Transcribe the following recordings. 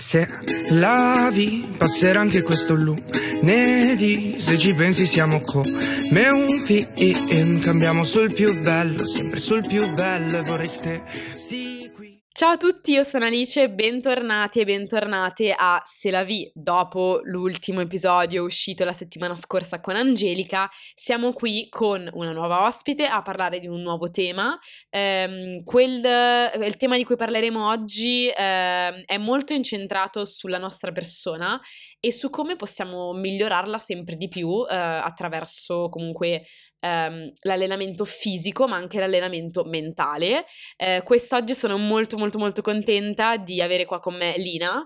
Se lavi, passerà anche questo lunedì. Se ci pensi, siamo come un film. Cambiamo sul più bello, sempre sul più bello. Vorreste sì. Ciao a tutti, io sono Alice, bentornati e bentornate a Se la vi. Dopo l'ultimo episodio uscito la settimana scorsa con Angelica, siamo qui con una nuova ospite a parlare di un nuovo tema. Ehm, quel, il tema di cui parleremo oggi ehm, è molto incentrato sulla nostra persona e su come possiamo migliorarla sempre di più eh, attraverso comunque ehm, l'allenamento fisico, ma anche l'allenamento mentale. Eh, quest'oggi sono molto molto molto contenta di avere qua con me Lina.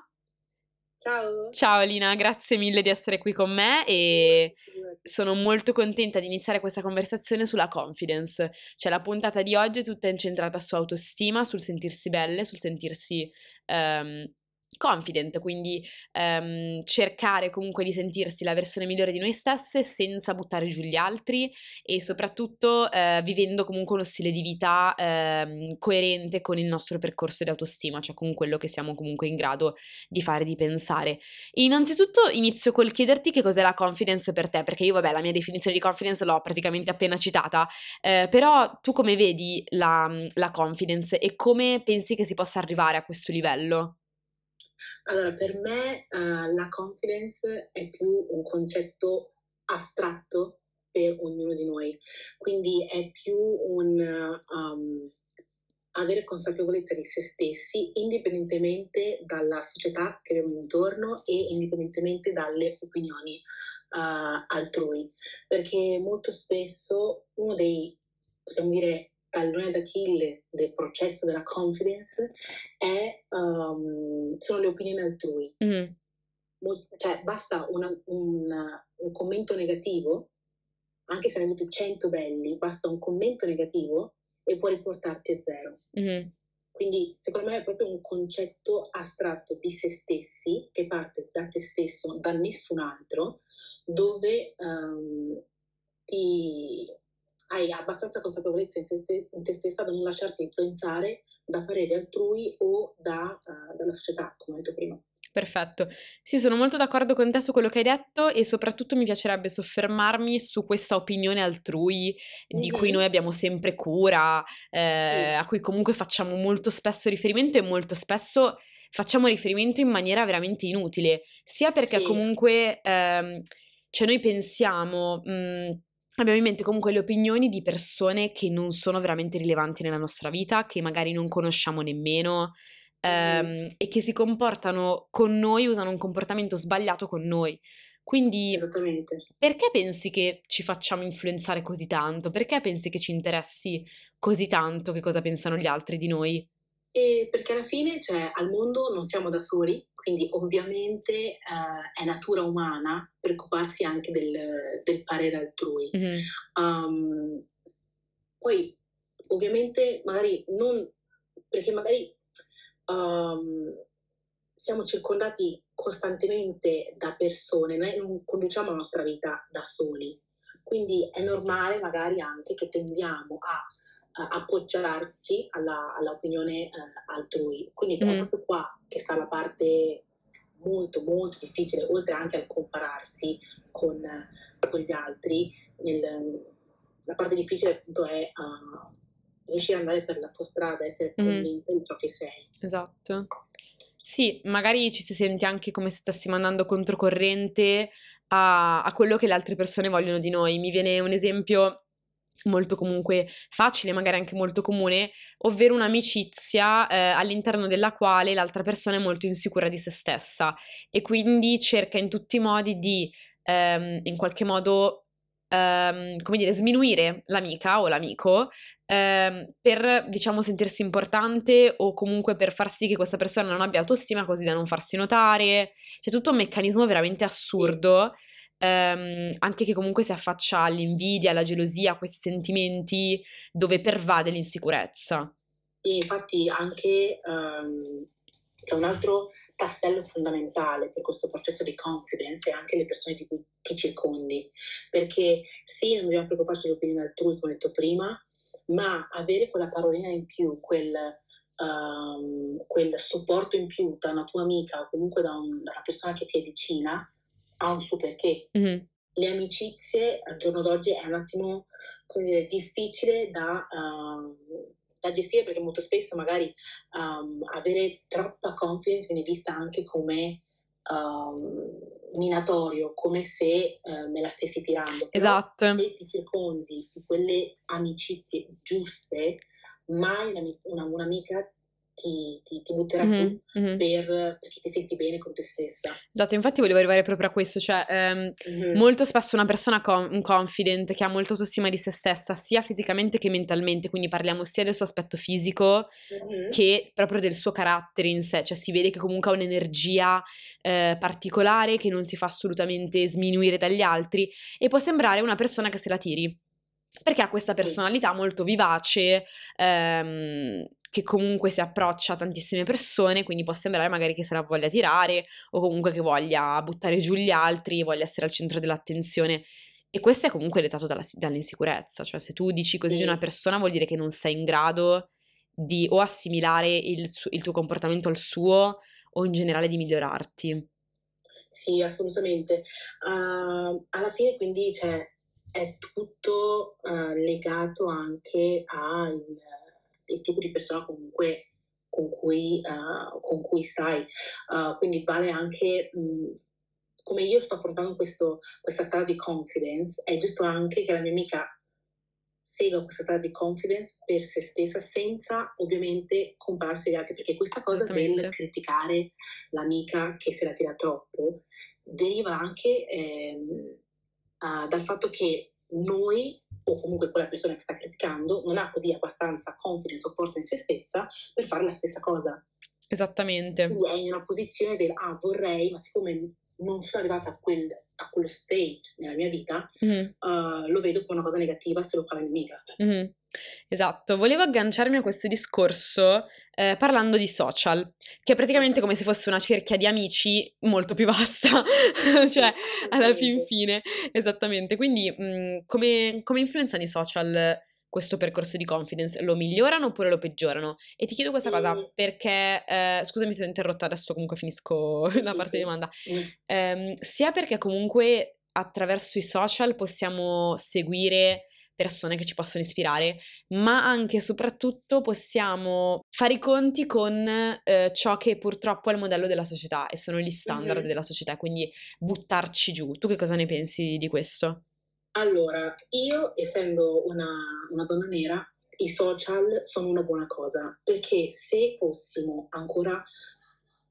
Ciao. Ciao Lina, grazie mille di essere qui con me e sono molto contenta di iniziare questa conversazione sulla confidence. Cioè la puntata di oggi è tutta incentrata su autostima, sul sentirsi belle, sul sentirsi um, confident, quindi um, cercare comunque di sentirsi la versione migliore di noi stesse senza buttare giù gli altri e soprattutto uh, vivendo comunque uno stile di vita uh, coerente con il nostro percorso di autostima, cioè con quello che siamo comunque in grado di fare, di pensare. Innanzitutto inizio col chiederti che cos'è la confidence per te, perché io vabbè la mia definizione di confidence l'ho praticamente appena citata, eh, però tu come vedi la, la confidence e come pensi che si possa arrivare a questo livello? Allora, per me uh, la confidence è più un concetto astratto per ognuno di noi, quindi è più un um, avere consapevolezza di se stessi indipendentemente dalla società che abbiamo intorno e indipendentemente dalle opinioni uh, altrui, perché molto spesso uno dei, possiamo dire, tallone d'Achille del processo della confidence è, um, sono le opinioni altrui. Mm. Cioè, basta una, una, un commento negativo, anche se hai avuto 100 belli, basta un commento negativo e può riportarti a zero. Mm. Quindi, secondo me, è proprio un concetto astratto di se stessi, che parte da te stesso, da nessun altro, dove um, ti, hai abbastanza consapevolezza in, te, in te stessa da non lasciarti influenzare da pareri altrui o da, uh, dalla società, come ho detto prima. Perfetto. Sì, sono molto d'accordo con te su quello che hai detto e soprattutto mi piacerebbe soffermarmi su questa opinione altrui mm-hmm. di cui noi abbiamo sempre cura, eh, mm. a cui comunque facciamo molto spesso riferimento e molto spesso facciamo riferimento in maniera veramente inutile, sia perché sì. comunque ehm, cioè noi pensiamo... Mh, mm, abbiamo in mente comunque le opinioni di persone che non sono veramente rilevanti nella nostra vita, che magari non conosciamo nemmeno ehm, e che si comportano con noi, usano un comportamento sbagliato con noi. Quindi, perché pensi che ci facciamo influenzare così tanto? Perché pensi che ci interessi così tanto che cosa pensano gli altri di noi? E perché alla fine, cioè, al mondo non siamo da soli, quindi ovviamente eh, è natura umana preoccuparsi anche del, del parere altrui. Mm-hmm. Um, poi, ovviamente, magari non, perché magari um, siamo circondati costantemente da persone, noi non conduciamo la nostra vita da soli, quindi è normale magari anche che tendiamo a appoggiarsi alla, all'opinione eh, altrui. Quindi mm. è proprio qua che sta la parte molto molto difficile, oltre anche al compararsi con, con gli altri. Nel, la parte difficile appunto è uh, riuscire ad andare per la tua strada, essere mm. convinto mm. di ciò che sei. Esatto. Sì, magari ci si sente anche come se stessimo andando controcorrente a, a quello che le altre persone vogliono di noi. Mi viene un esempio molto comunque facile, magari anche molto comune, ovvero un'amicizia eh, all'interno della quale l'altra persona è molto insicura di se stessa e quindi cerca in tutti i modi di ehm, in qualche modo ehm, come dire sminuire l'amica o l'amico ehm, per diciamo sentirsi importante o comunque per far sì che questa persona non abbia autostima così da non farsi notare. C'è tutto un meccanismo veramente assurdo ehm, anche che comunque si affaccia all'invidia, alla gelosia, a questi sentimenti dove pervade l'insicurezza. E infatti anche um, c'è un altro tassello fondamentale per questo processo di confidence e anche le persone di cui ti circondi, perché sì, non dobbiamo preoccuparci dell'opinione altrui, come ho detto prima, ma avere quella parolina in più, quel um, quel supporto in più da una tua amica o comunque da, un, da una persona che ti è vicina ha un suo perché. Mm-hmm. Le amicizie al giorno d'oggi è un attimo dire, difficile da, uh, da, gestire perché molto spesso magari um, avere troppa confidence viene vista anche come um, minatorio, come se uh, me la stessi tirando. Però esatto. Se ti circondi di quelle amicizie giuste, mai una, un'amica ti, ti, ti butterà mm-hmm, giù mm-hmm. Per, perché ti senti bene con te stessa. Esatto, infatti volevo arrivare proprio a questo, cioè ehm, mm-hmm. molto spesso una persona con, confident che ha molta autostima di se stessa, sia fisicamente che mentalmente, quindi parliamo sia del suo aspetto fisico che proprio del suo carattere in sé, cioè si vede che comunque ha un'energia eh, particolare che non si fa assolutamente sminuire dagli altri e può sembrare una persona che se la tiri perché ha questa personalità molto vivace, ehm, che comunque si approccia a tantissime persone, quindi può sembrare magari che se la voglia tirare o comunque che voglia buttare giù gli altri, voglia essere al centro dell'attenzione. E questo è comunque dettato dalla, dall'insicurezza, cioè se tu dici così di una persona vuol dire che non sei in grado di o assimilare il, il tuo comportamento al suo o in generale di migliorarti. Sì, assolutamente. Uh, alla fine quindi cioè, è tutto uh, legato anche al il tipo di persona comunque con cui, uh, con cui stai. Uh, quindi vale anche mh, come io sto affrontando questo, questa strada di confidence, è giusto anche che la mia amica segua questa strada di confidence per se stessa senza ovviamente compararsi agli altri, perché questa cosa del criticare l'amica che se la tira troppo deriva anche ehm, uh, dal fatto che noi o comunque quella persona che sta criticando non ha così abbastanza confidence o forza in se stessa per fare la stessa cosa. Esattamente. Quindi è in una posizione del ah vorrei, ma siccome non sono arrivata a, quel, a quello stage nella mia vita, mm-hmm. uh, lo vedo come una cosa negativa se lo fa la mia amica. Mm-hmm. Esatto, volevo agganciarmi a questo discorso eh, parlando di social, che è praticamente come se fosse una cerchia di amici molto più vasta, cioè alla fin fine, esattamente. Quindi mh, mm, come, come influenzano i social questo percorso di confidence? Lo migliorano oppure lo peggiorano? E ti chiedo questa cosa perché, eh, scusami se ho interrotta, adesso comunque finisco la parte sì. di domanda, eh, sia perché comunque attraverso i social possiamo seguire persone che ci possono ispirare, ma anche e soprattutto possiamo fare i conti con eh, ciò che purtroppo è il modello della società e sono gli standard mm-hmm. della società, quindi buttarci giù. Tu che cosa ne pensi di questo? Allora, io essendo una, una donna nera, i social sono una buona cosa, perché se fossimo ancora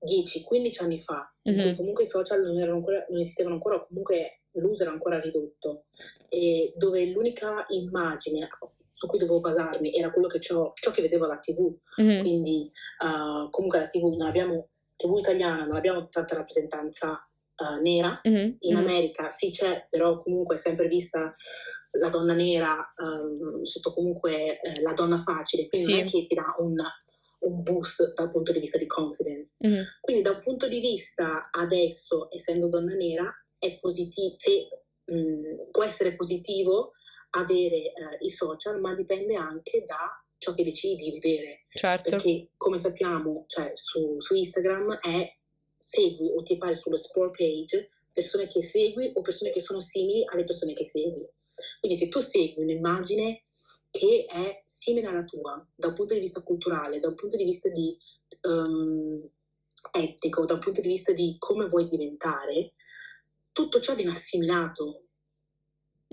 10-15 anni fa, mm-hmm. comunque i social non, ancora, non esistevano ancora, o comunque l'uso era ancora ridotto, e dove l'unica immagine su cui dovevo basarmi era quello che ciò, ciò che vedevo alla TV, mm-hmm. quindi uh, comunque la TV non abbiamo, TV italiana non abbiamo tanta rappresentanza uh, nera, mm-hmm. in mm-hmm. America sì c'è, però comunque è sempre vista la donna nera um, sotto comunque eh, la donna facile, quindi sì. non è che ti dà un, un, boost dal punto di vista di confidence. Mm-hmm. Quindi da un punto di vista adesso, essendo donna nera, è positivo, se mh, mm, può essere positivo avere eh, i social, ma dipende anche da ciò che decidi di vedere. Certo. Perché come sappiamo, cioè, su, su Instagram è segui o ti appare sulla sport page persone che segui o persone che sono simili alle persone che segui. Quindi se tu segui un'immagine che è simile alla tua da un punto di vista culturale, da un punto di vista di, um, etico, da un punto di vista di come vuoi diventare, tutto ciò viene assimilato.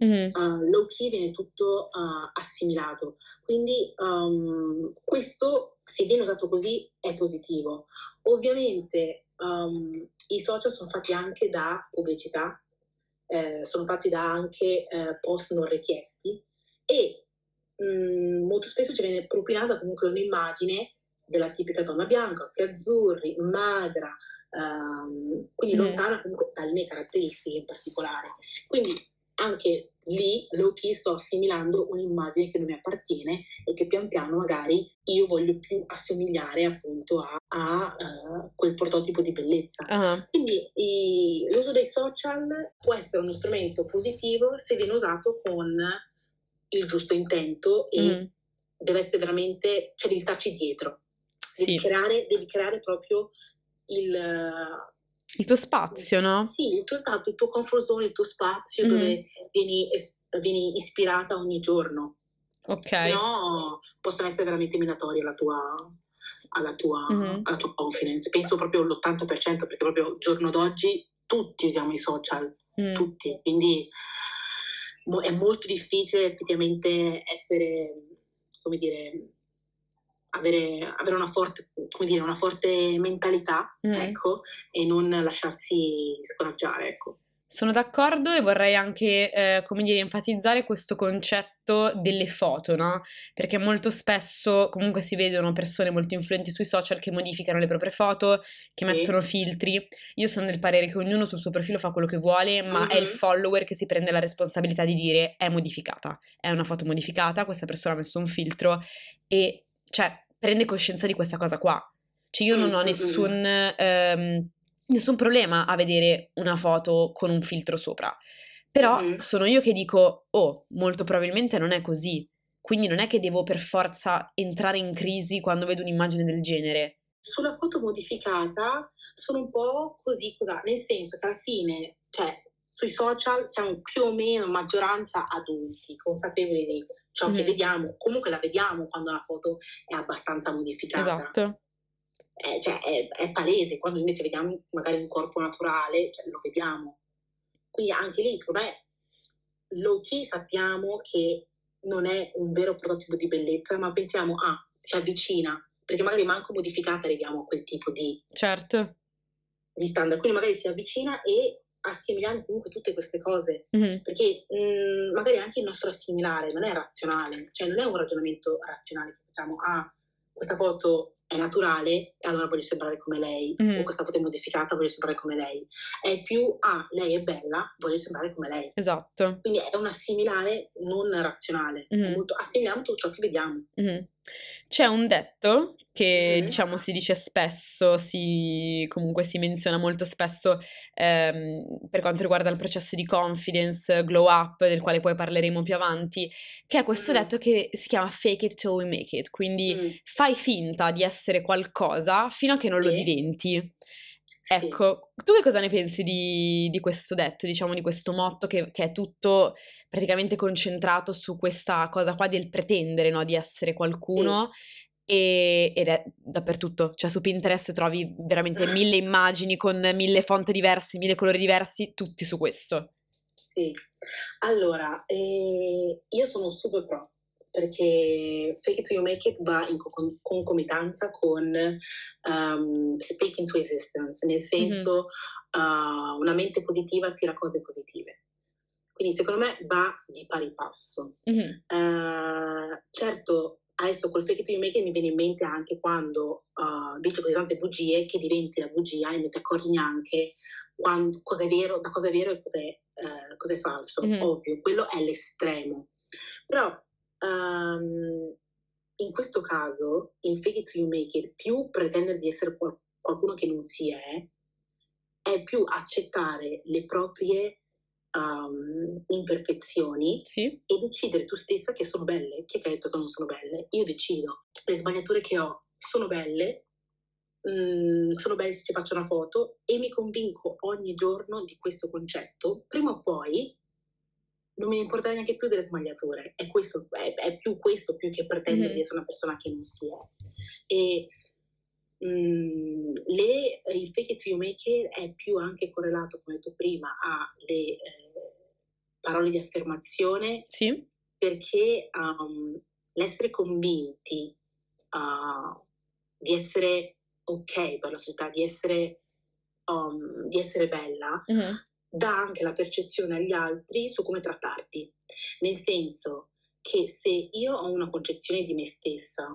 Mm-hmm. Uh, low key viene tutto uh, assimilato. Quindi um, questo, se viene usato così, è positivo. Ovviamente um, i social sono fatti anche da pubblicità, eh, sono fatti da anche eh, post non richiesti e mh, mm, molto spesso ci viene propinata comunque un'immagine della tipica donna bianca, occhi azzurri, magra, um, quindi mm. lontana comunque dalle mie caratteristiche in particolare. Quindi anche lì low key sto assimilando un'immagine che non mi appartiene e che pian piano magari io voglio più assomigliare appunto a, a uh, quel prototipo di bellezza. Uh-huh. Quindi i, l'uso dei social può essere uno strumento positivo se viene usato con il giusto intento e mm. deve essere veramente, cioè devi starci dietro. Devi, Sì. creare, devi creare proprio il, Il tuo spazio, no? sì, il tuo, esatto, il tuo comfort zone, il tuo spazio Mhm. dove vieni, vieni ispirata ogni giorno. Ok. Se no possono essere veramente minatori alla tua, alla tua, Mhm. alla tua confidence. Penso proprio l'80% perché proprio giorno d'oggi tutti usiamo i social, Mm. tutti, quindi è molto difficile effettivamente essere, come dire, avere, avere una, forte, come dire, una forte mentalità, Mm. ecco, e non lasciarsi scoraggiare, ecco. Sono d'accordo e vorrei anche, eh, come dire, enfatizzare questo concetto delle foto, no? Perché molto spesso comunque si vedono persone molto influenti sui social che modificano le proprie foto, che Sì. mettono filtri. Io sono del parere che ognuno sul suo profilo fa quello che vuole, ma è il Mhm. follower che si prende la responsabilità di dire è modificata, è una foto modificata, questa persona ha messo un filtro e cioè prende coscienza di questa cosa qua. Cioè io non Mm, ho mm, mm, nessun, ehm, nessun problema a vedere una foto con un filtro sopra. Però Mhm. sono io che dico, oh, molto probabilmente non è così. Quindi non è che devo per forza entrare in crisi quando vedo un'immagine del genere. Sulla foto modificata sono un po' così, cosa? Nel senso che alla fine, cioè, sui social siamo più o meno maggioranza adulti, consapevoli di ciò che Mhm. vediamo. Comunque la vediamo quando la foto è abbastanza modificata. Esatto. Eh, cioè, è, è palese, quando invece vediamo magari un corpo naturale, cioè, lo vediamo. Quindi anche lì, secondo me, low key sappiamo che non è un vero prototipo di bellezza, ma pensiamo, ah, si avvicina, perché magari manco modificata arriviamo a quel tipo di, Certo. di standard. Quindi magari si avvicina e assimiliamo comunque tutte queste cose. Mhm. Perché mh, magari anche il nostro assimilare non è razionale, cioè non è un ragionamento razionale che facciamo, ah, questa foto è naturale e allora voglio sembrare come lei, Mhm. o questa foto è modificata, voglio sembrare come lei. È più, ah, lei è bella, voglio sembrare come lei. Esatto. Quindi è un assimilare non razionale, è Mhm. molto- assimiliamo tutto ciò che vediamo. C'è un detto che Mhm. diciamo si dice spesso, si, comunque si menziona molto spesso ehm, per quanto riguarda il processo di confidence, glow up, del quale poi parleremo più avanti, che è questo Mhm. detto che si chiama fake it till we make it, quindi Mm, fai finta di essere qualcosa fino a che non lo diventi. Sì. Ecco, tu che cosa ne pensi di, di questo detto, diciamo, di questo motto che, che è tutto praticamente concentrato su questa cosa qua del pretendere, no? Di essere qualcuno e- ed è dappertutto, cioè su Pinterest trovi veramente mille immagini con mille font diversi, mille colori diversi, tutti su questo. Sì, allora, eh, io sono super pro perché fake it till you make it va in co- concomitanza con um, speak into existence, nel senso uh, una mente positiva attira cose positive. Quindi secondo me va di pari passo. Mhm, Eh, certo, adesso col fake it you make it mi viene in mente anche quando uh, dici così tante bugie che diventi la bugia e non ti accorgi neanche quan- cosa è vero, da cosa è vero e cos'è, eh, cos'è falso. Mhm. Ovvio, quello è l'estremo. Però ehm, in questo caso, in fake it you make it, più pretendere di essere qual- qualcuno che non si è, è più accettare le proprie ehm, imperfezioni Sì, e decidere tu stessa che sono belle. Chi è che ha detto che non sono belle? Io decido. Le sbagliature che ho sono belle, mm, sono belle se ci faccio una foto e mi convinco ogni giorno di questo concetto. Prima o poi non mi importa neanche più delle sbagliature. È, questo, è, è più questo più che pretendere Mhm. di essere una persona che non si è. E mm, le- il fake it you make it è più anche correlato, come ho detto prima, alle eh, parole di affermazione sì, perché um, l'essere convinti uh, di essere ok per la società, di essere, um, di essere bella, mhm, dà anche la percezione agli altri su come trattarti. Nel senso che se io ho una concezione di me stessa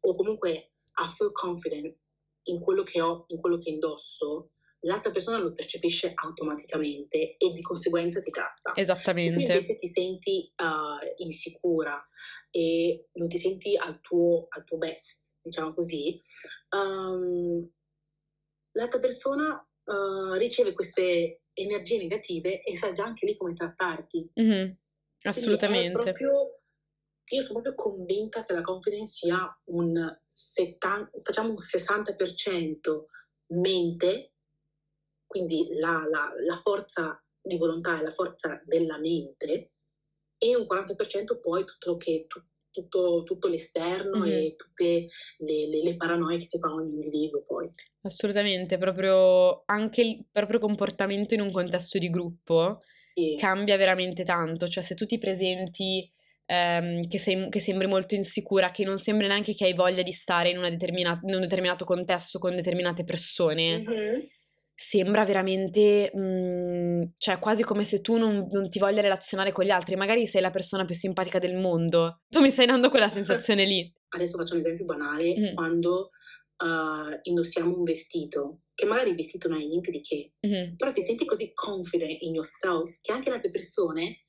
o comunque I feel confident in quello che ho, in quello che indosso, l'altra persona lo percepisce automaticamente e di conseguenza ti tratta. Se tu esattamente. invece ti senti uh, insicura e non ti senti al tuo, al tuo best, diciamo così, um, l'altra persona uh, riceve queste energie negative e sa già anche lì come trattarti. Mhm, È Assolutamente. proprio io sono proprio convinta che la confidence sia un 70, facciamo un 60% mente, quindi la, la, la forza di volontà e la forza della mente, e un 40% poi tutto, che, tutto, tutto l'esterno mm-hmm. e tutte le, le, le, paranoie che si fa ogni individuo poi. Assolutamente, proprio anche il proprio comportamento in un contesto di gruppo sì. cambia veramente tanto, cioè se tu ti presenti ehm, che, sei, che, sembri molto insicura, che non sembri neanche che hai voglia di stare in, in un determinato contesto con determinate persone. Mm-hmm. Sembra veramente, mh, mhmm, cioè quasi come se tu non, non, ti voglia relazionare con gli altri, magari sei la persona più simpatica del mondo. Tu mi stai dando quella sensazione lì. Adesso faccio un esempio banale, mm. quando uh, indossiamo un vestito, che magari il vestito non è niente di che, mm-hmm. però ti senti così confident in yourself che anche le altre persone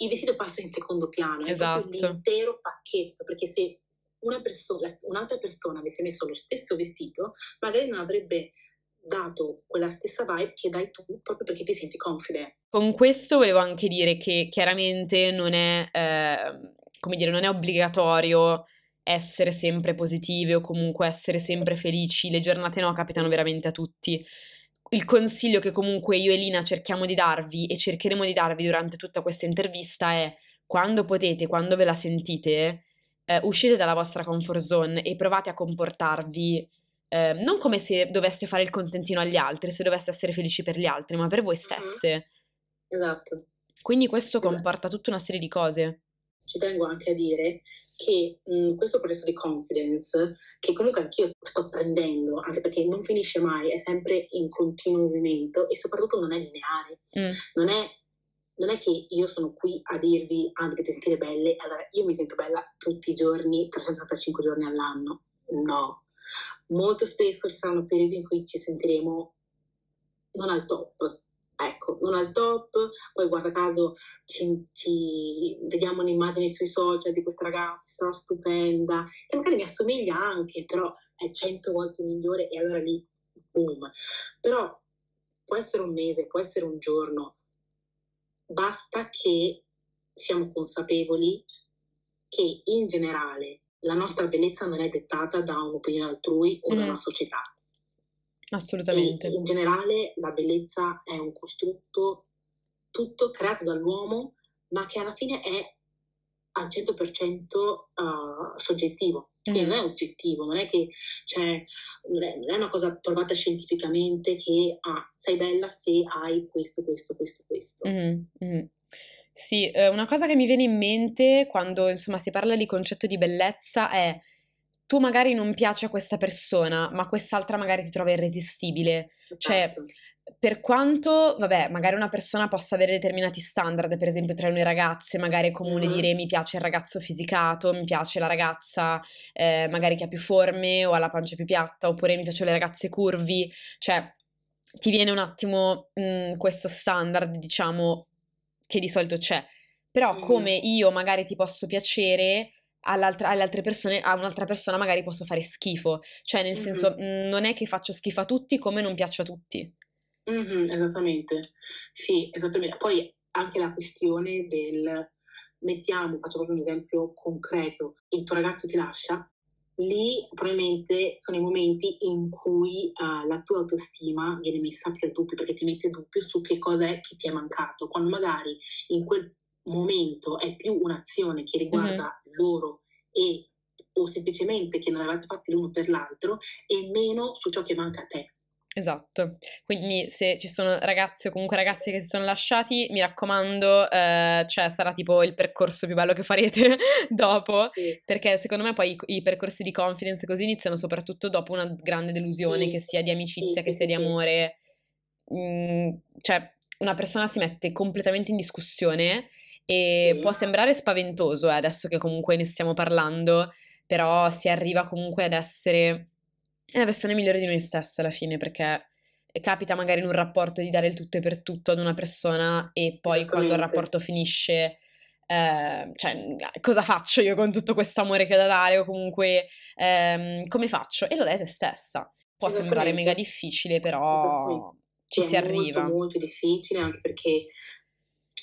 il vestito passa in secondo piano, è esatto. l'intero pacchetto, perché se una persona, un'altra persona avesse messo lo stesso vestito, magari non avrebbe dato quella stessa vibe che dai tu proprio perché ti senti confident. Con questo volevo anche dire che chiaramente non è, eh, come dire, non è obbligatorio essere sempre positive o comunque essere sempre felici, le giornate no capitano veramente a tutti il consiglio che comunque io e Lina cerchiamo di darvi e cercheremo di darvi durante tutta questa intervista è quando potete, quando ve la sentite, eh, uscite dalla vostra comfort zone e provate a comportarvi eh, non come se doveste fare il contentino agli altri, se doveste essere felici per gli altri, ma per voi stesse. Uh-huh. Esatto. Quindi questo esatto. comporta tutta una serie di cose. Ci tengo anche a dire che mh, questo processo di confidence, che comunque anch'io sto prendendo, anche perché non finisce mai, è sempre in continuo movimento e soprattutto non è lineare. Mm. Non, è, non, è, che io sono qui a dirvi, ah, dovete sentire belle, allora io mi sento bella tutti i giorni, 365 giorni all'anno. No. Molto spesso ci saranno periodi in cui ci sentiremo non al top, ecco, non al top, poi guarda caso ci, ci vediamo un'immagine sui social di questa ragazza stupenda, che magari mi assomiglia anche, però è cento volte migliore e allora lì, boom. Però può essere un mese, può essere un giorno, basta che siamo consapevoli che in generale la nostra bellezza non è dettata da un'opinione altrui o mm. da una società Assolutamente. E in generale la bellezza è un costrutto tutto creato dall'uomo, ma che alla fine è al 100% uh, soggettivo, quindi mm. non è oggettivo, non è che cioè, non, è, non è una cosa provata scientificamente che ah, sei bella se hai questo, questo, questo, questo. Mm. Mm. Sì, eh, una cosa che mi viene in mente quando insomma si parla di concetto di bellezza è tu magari non piaci a questa persona, ma quest'altra magari ti trova irresistibile. Cioè, esatto. per quanto, vabbè, magari una persona possa avere determinati standard, per esempio tra noi ragazze, magari è comune uh-huh. dire mi piace il ragazzo fisicato, mi piace la ragazza eh, magari che ha più forme o ha la pancia più piatta, oppure mi piacciono le ragazze curvi, cioè ti viene un attimo mh, questo standard, diciamo, che di solito c'è. Però uh-huh. come io magari ti posso piacere, alle altre persone, a un'altra persona magari posso fare schifo. Cioè, nel mm-hmm. senso, mhmm, non è che faccio schifo a tutti come non piaccio a tutti. Mm-hmm, esattamente. Sì, esattamente. Poi anche la questione del mettiamo, faccio proprio un esempio concreto, il tuo ragazzo ti lascia, lì probabilmente sono i momenti in cui uh, la tua autostima viene messa più a dubbio perché ti mette dubbio su che cosa è che ti è mancato, quando magari in quel momento è più un'azione che riguarda mm-hmm. loro e o semplicemente che non avete fatti l'uno per l'altro e meno su ciò che manca a te. Esatto, quindi se ci sono ragazzi o comunque ragazzi che si sono lasciati, mi raccomando, eh, cioè sarà tipo il percorso più bello che farete dopo, sì. perché secondo me poi i, i, percorsi di confidence così iniziano soprattutto dopo una grande delusione, sì. che sia di amicizia, sì, che sia di amore, mm, cioè una persona si mette completamente in discussione e può sembrare spaventoso eh, adesso che comunque ne stiamo parlando, però si arriva comunque ad essere la versione migliore di noi stessi alla fine, perché capita magari in un rapporto di dare il tutto e per tutto ad una persona e poi quando il rapporto finisce... Eh, cioè, cosa faccio io con tutto questo amore che ho da dare o comunque ehm, come faccio? E lo dai te stessa. Può sembrare mega difficile, però ci si è arriva. È molto, molto difficile anche perché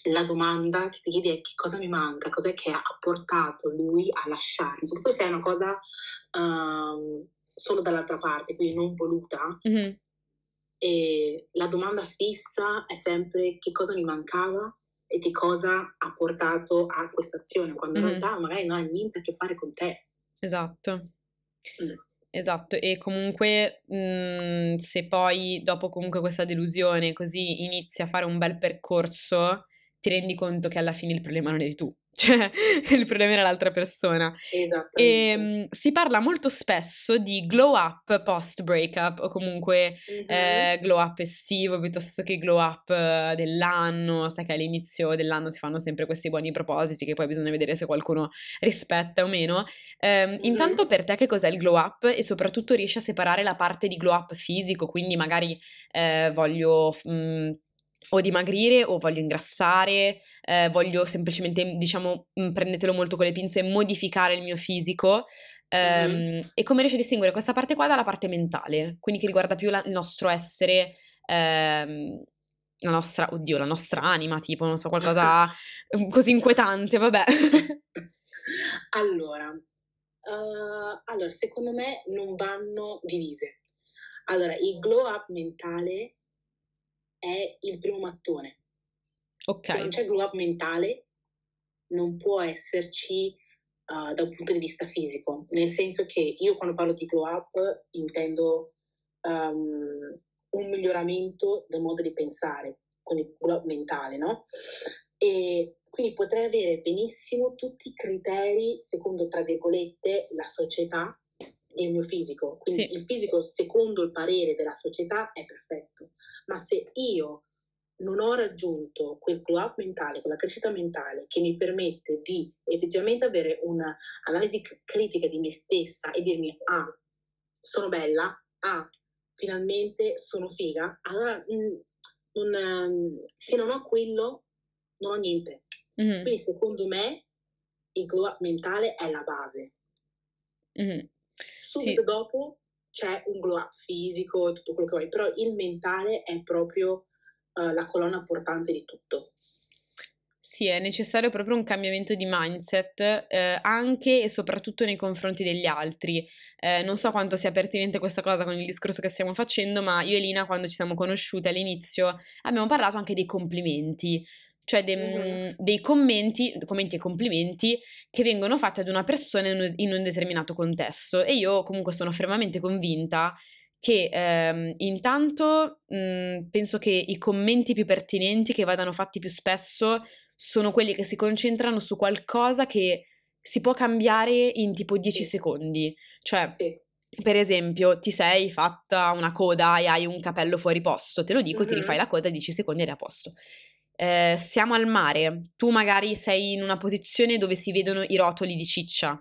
la domanda che ti chiedi è che cosa mi manca, cos'è che ha portato lui a lasciarmi, soprattutto se è una cosa um, solo dall'altra parte, quindi non voluta. Mm-hmm. E la domanda fissa è sempre che cosa mi mancava e che cosa ha portato a questa azione, quando mm-hmm. in realtà magari non ha niente a che fare con te. Esatto. Mm. Esatto, e comunque mh, mhmm, se poi dopo comunque questa delusione così inizi a fare un bel percorso, ti rendi conto che alla fine il problema non eri tu, cioè il problema era l'altra persona. Esatto. E mh, si parla molto spesso di glow up post breakup o comunque mm-hmm. eh, glow up estivo piuttosto che glow up eh, dell'anno, sai che all'inizio dell'anno si fanno sempre questi buoni propositi che poi bisogna vedere se qualcuno rispetta o meno. Eh, mm-hmm. Intanto per te che cos'è il glow up e soprattutto riesci a separare la parte di glow up fisico, quindi magari eh, voglio... Mh, o dimagrire o voglio ingrassare, eh, voglio semplicemente, diciamo, mm, prendetelo molto con le pinze, modificare il mio fisico. Um, mm. E come riesci a distinguere questa parte qua dalla parte mentale, quindi che riguarda più la, il nostro essere, ehm, la nostra, oddio, la nostra anima, tipo, non so, qualcosa così inquietante, vabbè. allora, uh, allora, secondo me non vanno divise. Allora, il glow up mentale è il primo mattone. Ok. Se non c'è glow up mentale, non può esserci uh, da un punto di vista fisico, nel senso che io quando parlo di glow up intendo um, un miglioramento del modo di pensare, quindi glow up mentale, no? E quindi potrei avere benissimo tutti i criteri secondo, tra virgolette, la società e il mio fisico. Quindi sì. il fisico, secondo il parere della società, è perfetto ma se io non ho raggiunto quel glow up mentale, quella crescita mentale che mi permette di effettivamente avere un'analisi critica di me stessa e dirmi ah, sono bella, ah, finalmente sono figa, allora mh, mm, non, se non ho quello non ho niente. Mm-hmm. Quindi secondo me il glow up mentale è la base. Mm-hmm. Subito sì. dopo c'è un glow up fisico e tutto quello che vuoi, però il mentale è proprio uh, la colonna portante di tutto. Sì, è necessario proprio un cambiamento di mindset eh, anche e soprattutto nei confronti degli altri. Eh, non so quanto sia pertinente questa cosa con il discorso che stiamo facendo, ma io e Lina quando ci siamo conosciute all'inizio abbiamo parlato anche dei complimenti cioè de, mm-hmm. dei commenti, commenti e complimenti che vengono fatti ad una persona in un, in un determinato contesto. E io comunque sono fermamente convinta che ehm, intanto mh, penso che i commenti più pertinenti che vadano fatti più spesso sono quelli che si concentrano su qualcosa che si può cambiare in tipo 10 sì. secondi. Cioè, sì. per esempio, ti sei fatta una coda e hai un capello fuori posto, te lo dico, mm-hmm. ti rifai la coda 10 secondi ed è a posto eh, siamo al mare, tu magari sei in una posizione dove si vedono i rotoli di ciccia.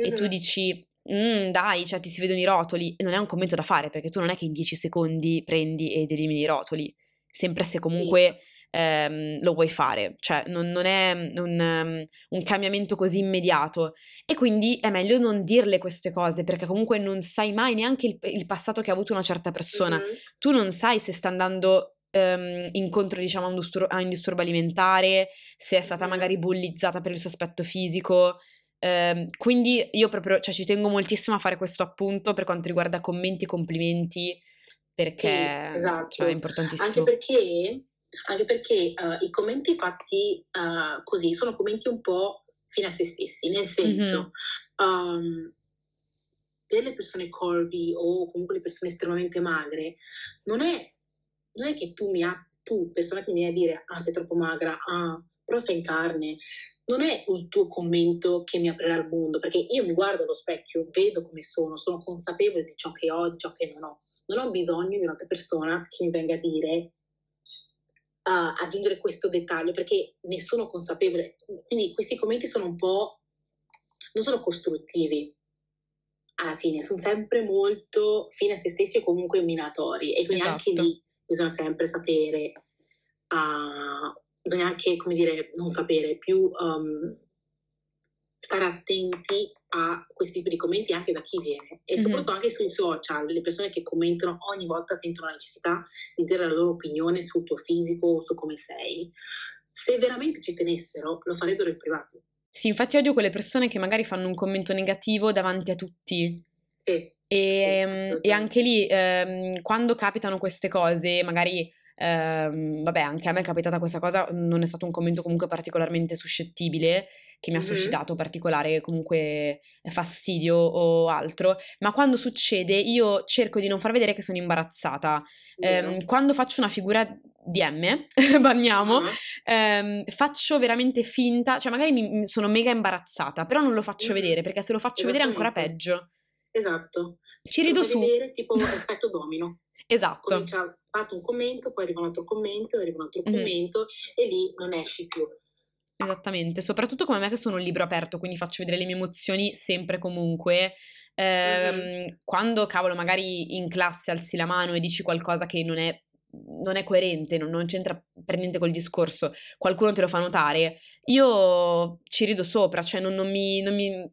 Mm-hmm. e tu dici, mm, dai, cioè ti si vedono i rotoli, e non è un commento da fare perché tu non è che in 10 secondi prendi ed elimini i rotoli, sempre se comunque ehm, lo vuoi fare, cioè non, non è un, um, un, cambiamento così immediato. E quindi è meglio non dirle queste cose perché comunque non sai mai neanche il, il passato che ha avuto una certa persona, mm-hmm. tu non sai se sta andando um, incontro diciamo a un, distur- a un, disturbo alimentare, se è stata magari bullizzata per il suo aspetto fisico. Um, quindi io proprio, cioè ci tengo moltissimo a fare questo appunto per quanto riguarda commenti e complimenti perché sì, esatto. cioè, è importantissimo. Anche perché, anche perché uh, i commenti fatti uh, così sono commenti un po' fine a se stessi, nel senso... Mm-hmm. Um, per le persone corvi o comunque le persone estremamente magre, non è non è che tu mi ha, tu, persona che mi viene a dire, ah, sei troppo magra, ah, però sei in carne, non è il tuo commento che mi aprirà il mondo, perché io mi guardo allo specchio, vedo come sono, sono consapevole di ciò che ho, di ciò che non ho. Non ho bisogno di un'altra persona che mi venga a dire, uh, aggiungere questo dettaglio, perché ne sono consapevole. Quindi questi commenti sono un po', non sono costruttivi, alla fine, sono sempre molto fine a se stessi o comunque minatori. E quindi esatto. anche lì bisogna sempre sapere, uh, bisogna anche, come dire, non sapere, più um, stare attenti a questi tipi di commenti anche da chi viene e mm-hmm. soprattutto anche sui social, le persone che commentano ogni volta sentono la necessità di dire la loro opinione sul tuo fisico o su come sei. se veramente ci tenessero, lo farebbero in privato. Sì, infatti odio quelle persone che magari fanno un commento negativo davanti a tutti. Sì. E, sì, e anche lì, ehm, quando capitano queste cose, magari Ehm, vabbè, anche a me è capitata questa cosa, non è stato un commento comunque particolarmente suscettibile che mi ha mm-hmm. suscitato particolare comunque fastidio o altro, ma quando succede io cerco di non far vedere che sono imbarazzata. Eh, quando faccio una figura di M, bagniamo, uh-huh. ehm, faccio veramente finta, cioè magari mi, sono mega imbarazzata, però non lo faccio mm-hmm. vedere perché se lo faccio vedere è ancora peggio. Esatto. Ci rido su. vedere tipo effetto domino. esatto. Comincia, fatto un commento, poi arriva un altro commento, arriva un altro mm. commento e lì non esci più. Esattamente, soprattutto come me che sono un libro aperto, quindi faccio vedere le mie emozioni sempre comunque. Eh, mm-hmm. Quando, cavolo, magari in classe alzi la mano e dici qualcosa che non è, non è coerente, non, non, c'entra per niente col discorso, qualcuno te lo fa notare, io ci rido sopra, cioè non, non mi... Non mi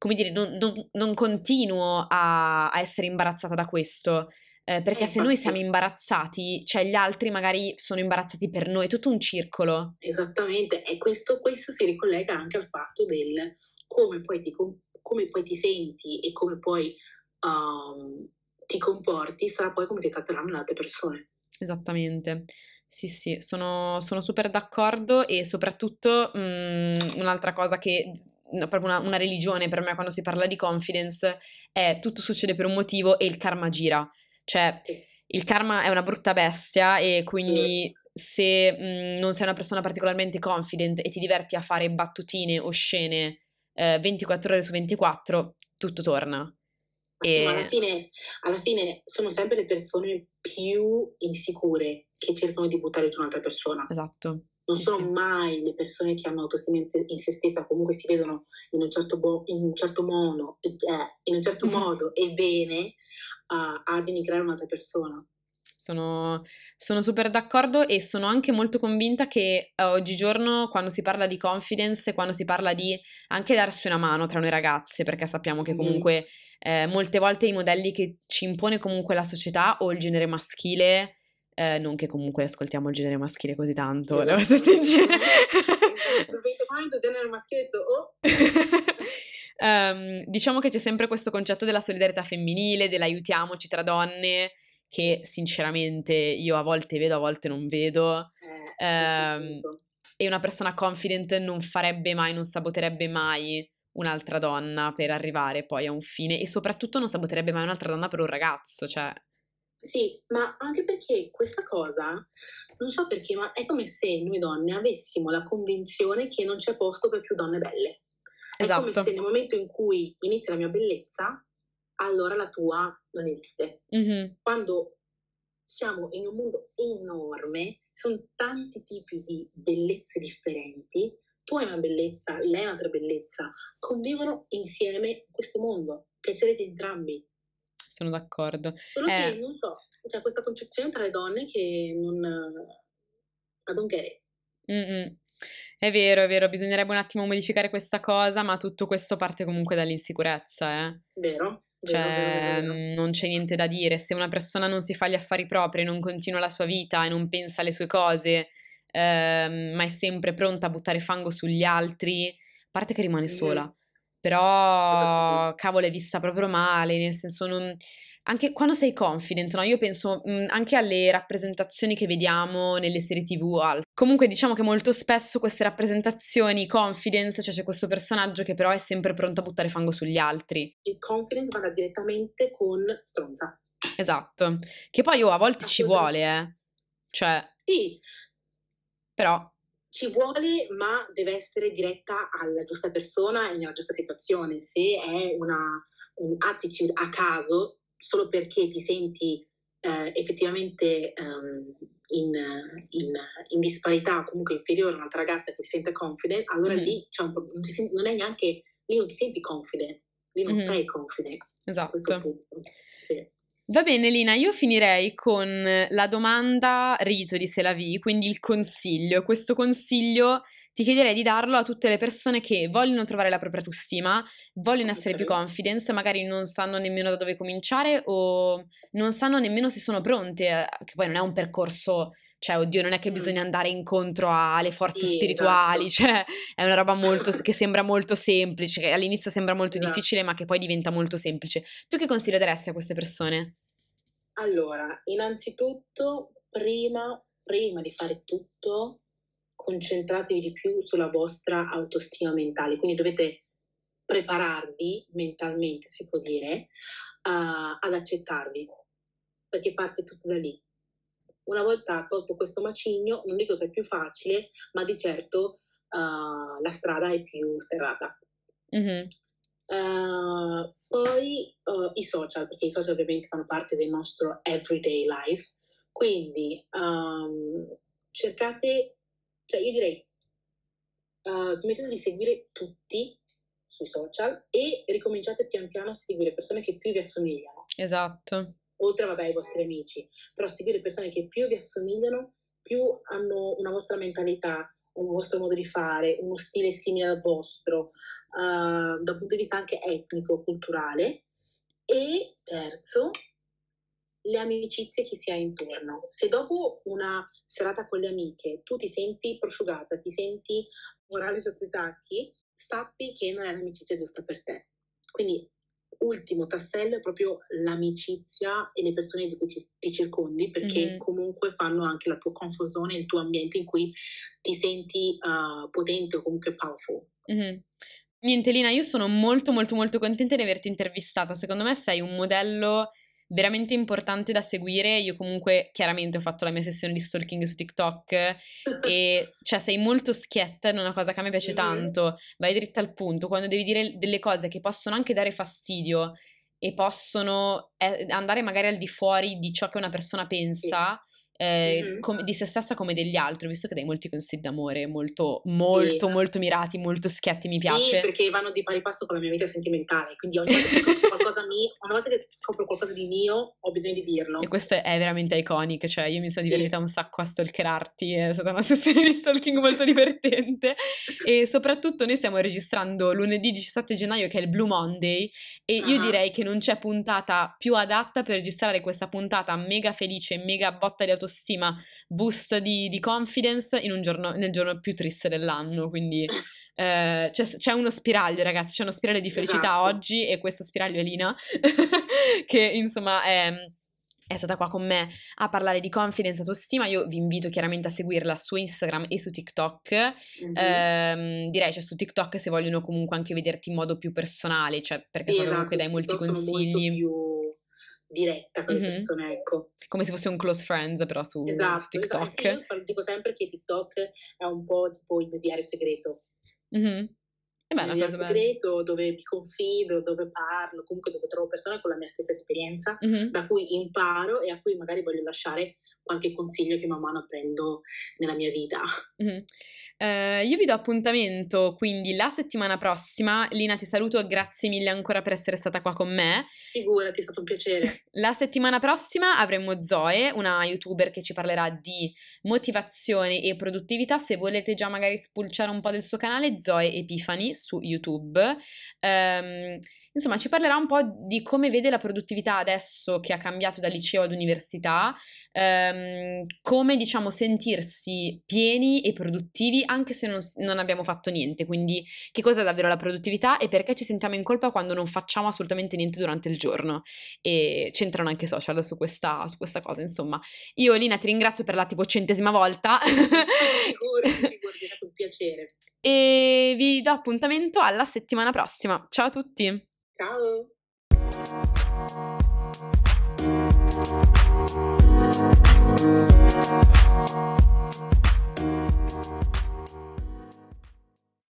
come dire, non, non continuo a, a essere imbarazzata da questo. Eh, perché se noi siamo imbarazzati, cioè gli altri magari sono imbarazzati per noi, è tutto un circolo. Esattamente, e questo, questo si ricollega anche al fatto del come poi ti, come poi ti senti e come poi um, ti comporti, sarà poi come ti tratteranno le altre persone. Esattamente. Sì, sì, sono, sono super d'accordo e soprattutto mh, mm, un'altra cosa che proprio una, una, religione per me quando si parla di confidence è tutto succede per un motivo e il karma gira. Cioè, il karma è una brutta bestia e quindi se mh, mhmm, non sei una persona particolarmente confident e ti diverti a fare battutine o scene eh, 24 ore su 24, tutto torna. E... Alla fine, alla fine sono sempre le persone più insicure che cercano di buttare giù un'altra persona. Esatto. Non sì, sono sì. mai le persone che hanno autostima in se stessa, comunque si vedono in un certo, bo- in un certo mono, eh, in un certo modo e bene, a, a denigrare un'altra persona. Sono, sono, super d'accordo e sono anche molto convinta che uh, oggigiorno quando si parla di confidence, quando si parla di anche darsi una mano tra noi ragazze, perché sappiamo che comunque eh, molte volte i modelli che ci impone comunque la società o il genere maschile, eh, non che comunque ascoltiamo il genere maschile così tanto, esatto. devo essere sincera. Quando genere maschile oh. Um, diciamo che c'è sempre questo concetto della solidarietà femminile, dell'aiutiamoci tra donne, che sinceramente io a volte vedo, a volte non vedo. Eh, um, e una persona confident non farebbe mai, non saboterebbe mai un'altra donna per arrivare poi a un fine e soprattutto non saboterebbe mai un'altra donna per un ragazzo, cioè... Sì, ma anche perché questa cosa, non so perché, ma è come se noi donne avessimo la convinzione che non c'è posto per più donne belle. Esatto. È come se nel momento in cui inizia la mia bellezza, allora la tua non esiste. Mm-hmm. Quando siamo in un mondo enorme, sono tanti tipi di bellezze differenti, tu hai una bellezza, lei ha un'altra bellezza, convivono insieme in questo mondo, piacerete entrambi. Sono d'accordo. Solo eh... che, non so, c'è questa concezione tra le donne che non... I don't get it. Mm-mm. È vero, è vero, bisognerebbe un attimo modificare questa cosa, ma tutto questo parte comunque dall'insicurezza, eh. Vero. Cioè, vero, vero, vero. non c'è niente da dire. Se una persona non si fa gli affari propri, non continua la sua vita e non pensa alle sue cose, ehm, ma è sempre pronta a buttare fango sugli altri, a parte che rimane sola. Però, cavolo, è vista proprio male, nel senso non anche quando sei confident, no? Io penso mh, anche alle rappresentazioni che vediamo nelle serie TV o altro. Comunque diciamo che molto spesso queste rappresentazioni confidence, cioè c'è questo personaggio che però è sempre pronto a buttare fango sugli altri. Il confidence va direttamente con stronza. Esatto. Che poi oh, a volte ci vuole, eh. Cioè... Sì. Però ci vuole, ma deve essere diretta alla giusta persona e nella giusta situazione. Se è una un'attitude a caso, solo perché ti senti eh, effettivamente um, in, in, in, disparità, comunque inferiore a un'altra ragazza che si sente confident, allora mm. lì un, non, senti, non, è neanche, lì non ti senti confident, lì non mm. sei confident. Esatto. Sì. Va bene Lina, io finirei con la domanda rito di Selavi, quindi il consiglio. Questo consiglio ti chiederei di darlo a tutte le persone che vogliono trovare la propria autostima, vogliono essere più confidence, magari non sanno nemmeno da dove cominciare o non sanno nemmeno se sono pronte, eh, che poi non è un percorso cioè, oddio, non è che bisogna andare incontro alle forze sì, spirituali, esatto. cioè, è una roba molto, che sembra molto semplice, che all'inizio sembra molto esatto. difficile, ma che poi diventa molto semplice. Tu che consiglio daresti a queste persone? Allora, innanzitutto, prima, prima di fare tutto, concentratevi di più sulla vostra autostima mentale, quindi dovete prepararvi mentalmente, si può dire, uh, ad accettarvi, perché parte tutto da lì una volta tolto questo macigno, non dico che è più facile, ma di certo uh, la strada è più sterrata. Mm-hmm. Uh, poi uh, i social, perché i social ovviamente fanno parte del nostro everyday life, quindi um, cercate, cioè io direi, uh, smettete di seguire tutti sui social e ricominciate pian piano a seguire persone che più vi assomigliano. Esatto oltre vabbè, ai vostri amici, però seguire persone che più vi assomigliano, più hanno una vostra mentalità, un vostro modo di fare, uno stile simile al vostro, uh, dal punto di vista anche etnico, culturale. E terzo, le amicizie che si ha intorno. Se dopo una serata con le amiche tu ti senti prosciugata, ti senti morale sotto i tacchi, sappi che non è l'amicizia giusta per te. Quindi ultimo tassello è proprio l'amicizia e le persone di cui ti, ti circondi, perché mm-hmm. comunque fanno anche la tua comfort zone, il tuo ambiente in cui ti senti uh, potente o comunque powerful. Mm-hmm. Niente Lina, io sono molto molto molto contenta di averti intervistata, secondo me sei un modello veramente importante da seguire. Io comunque chiaramente ho fatto la mia sessione di stalking su TikTok e cioè sei molto schietta, è una cosa che a me piace tanto, vai dritta al punto, quando devi dire delle cose che possono anche dare fastidio e possono eh, andare magari al di fuori di ciò che una persona pensa. Sì eh, mm-hmm. com- di se stessa come degli altri, visto che dai molti consigli d'amore molto, molto, sì. molto mirati, molto schietti, mi piace. Sì, perché vanno di pari passo con la mia vita sentimentale, quindi ogni volta che scopro qualcosa, mio, volta che scopro qualcosa di mio ho bisogno di dirlo. E questo è veramente iconic, cioè io mi sono sì. divertita un sacco a stalkerarti, è stata una sessione di stalking molto divertente e soprattutto noi stiamo registrando lunedì 17 gennaio che è il Blue Monday e uh-huh. io direi che non c'è puntata più adatta per registrare questa puntata mega felice, mega botta di autostima autostima, boost di, di confidence in un giorno, nel giorno più triste dell'anno. Quindi eh, c'è, c'è, uno spiraglio, ragazzi, c'è uno spiraglio di felicità esatto. oggi e questo spiraglio è Lina, che insomma è è stata qua con me a parlare di confidence e autostima. Io vi invito chiaramente a seguirla su Instagram e su TikTok. Mm-hmm. Ehm, direi, cioè, su TikTok se vogliono comunque anche vederti in modo più personale, cioè, perché esatto, so comunque dai molti consigli. Più diretta con mm-hmm. le persone, ecco. Come se fosse un close friends, però su, esatto, su TikTok. Esatto, sì, dico sempre che TikTok è un po' tipo il mio diario segreto. Mm-hmm. È bella, il mio segreto bella. dove mi confido, dove parlo, comunque dove trovo persone con la mia stessa esperienza, mm-hmm. da cui imparo e a cui magari voglio lasciare qualche consiglio che man mano prendo nella mia vita. Mm-hmm. Uh, io vi do appuntamento quindi la settimana prossima. Lina, ti saluto grazie mille ancora per essere stata qua con me. Figurati, è stato un piacere. La settimana prossima avremo Zoe, una youtuber che ci parlerà di motivazione e produttività. Se volete già magari spulciare un po' del suo canale, Zoe Epifani su YouTube. Um, Insomma, ci parlerà un po' di come vede la produttività adesso che ha cambiato da liceo ad università, ehm, come diciamo sentirsi pieni e produttivi anche se non, non, abbiamo fatto niente. Quindi, che cos'è davvero la produttività e perché ci sentiamo in colpa quando non facciamo assolutamente niente durante il giorno. E c'entrano anche i social su questa, su questa cosa. Insomma, io, Lina, ti ringrazio per la tipo centesima volta. Figurati, figurati, è stato un piacere. E vi do appuntamento alla settimana prossima. Ciao a tutti! Ciao.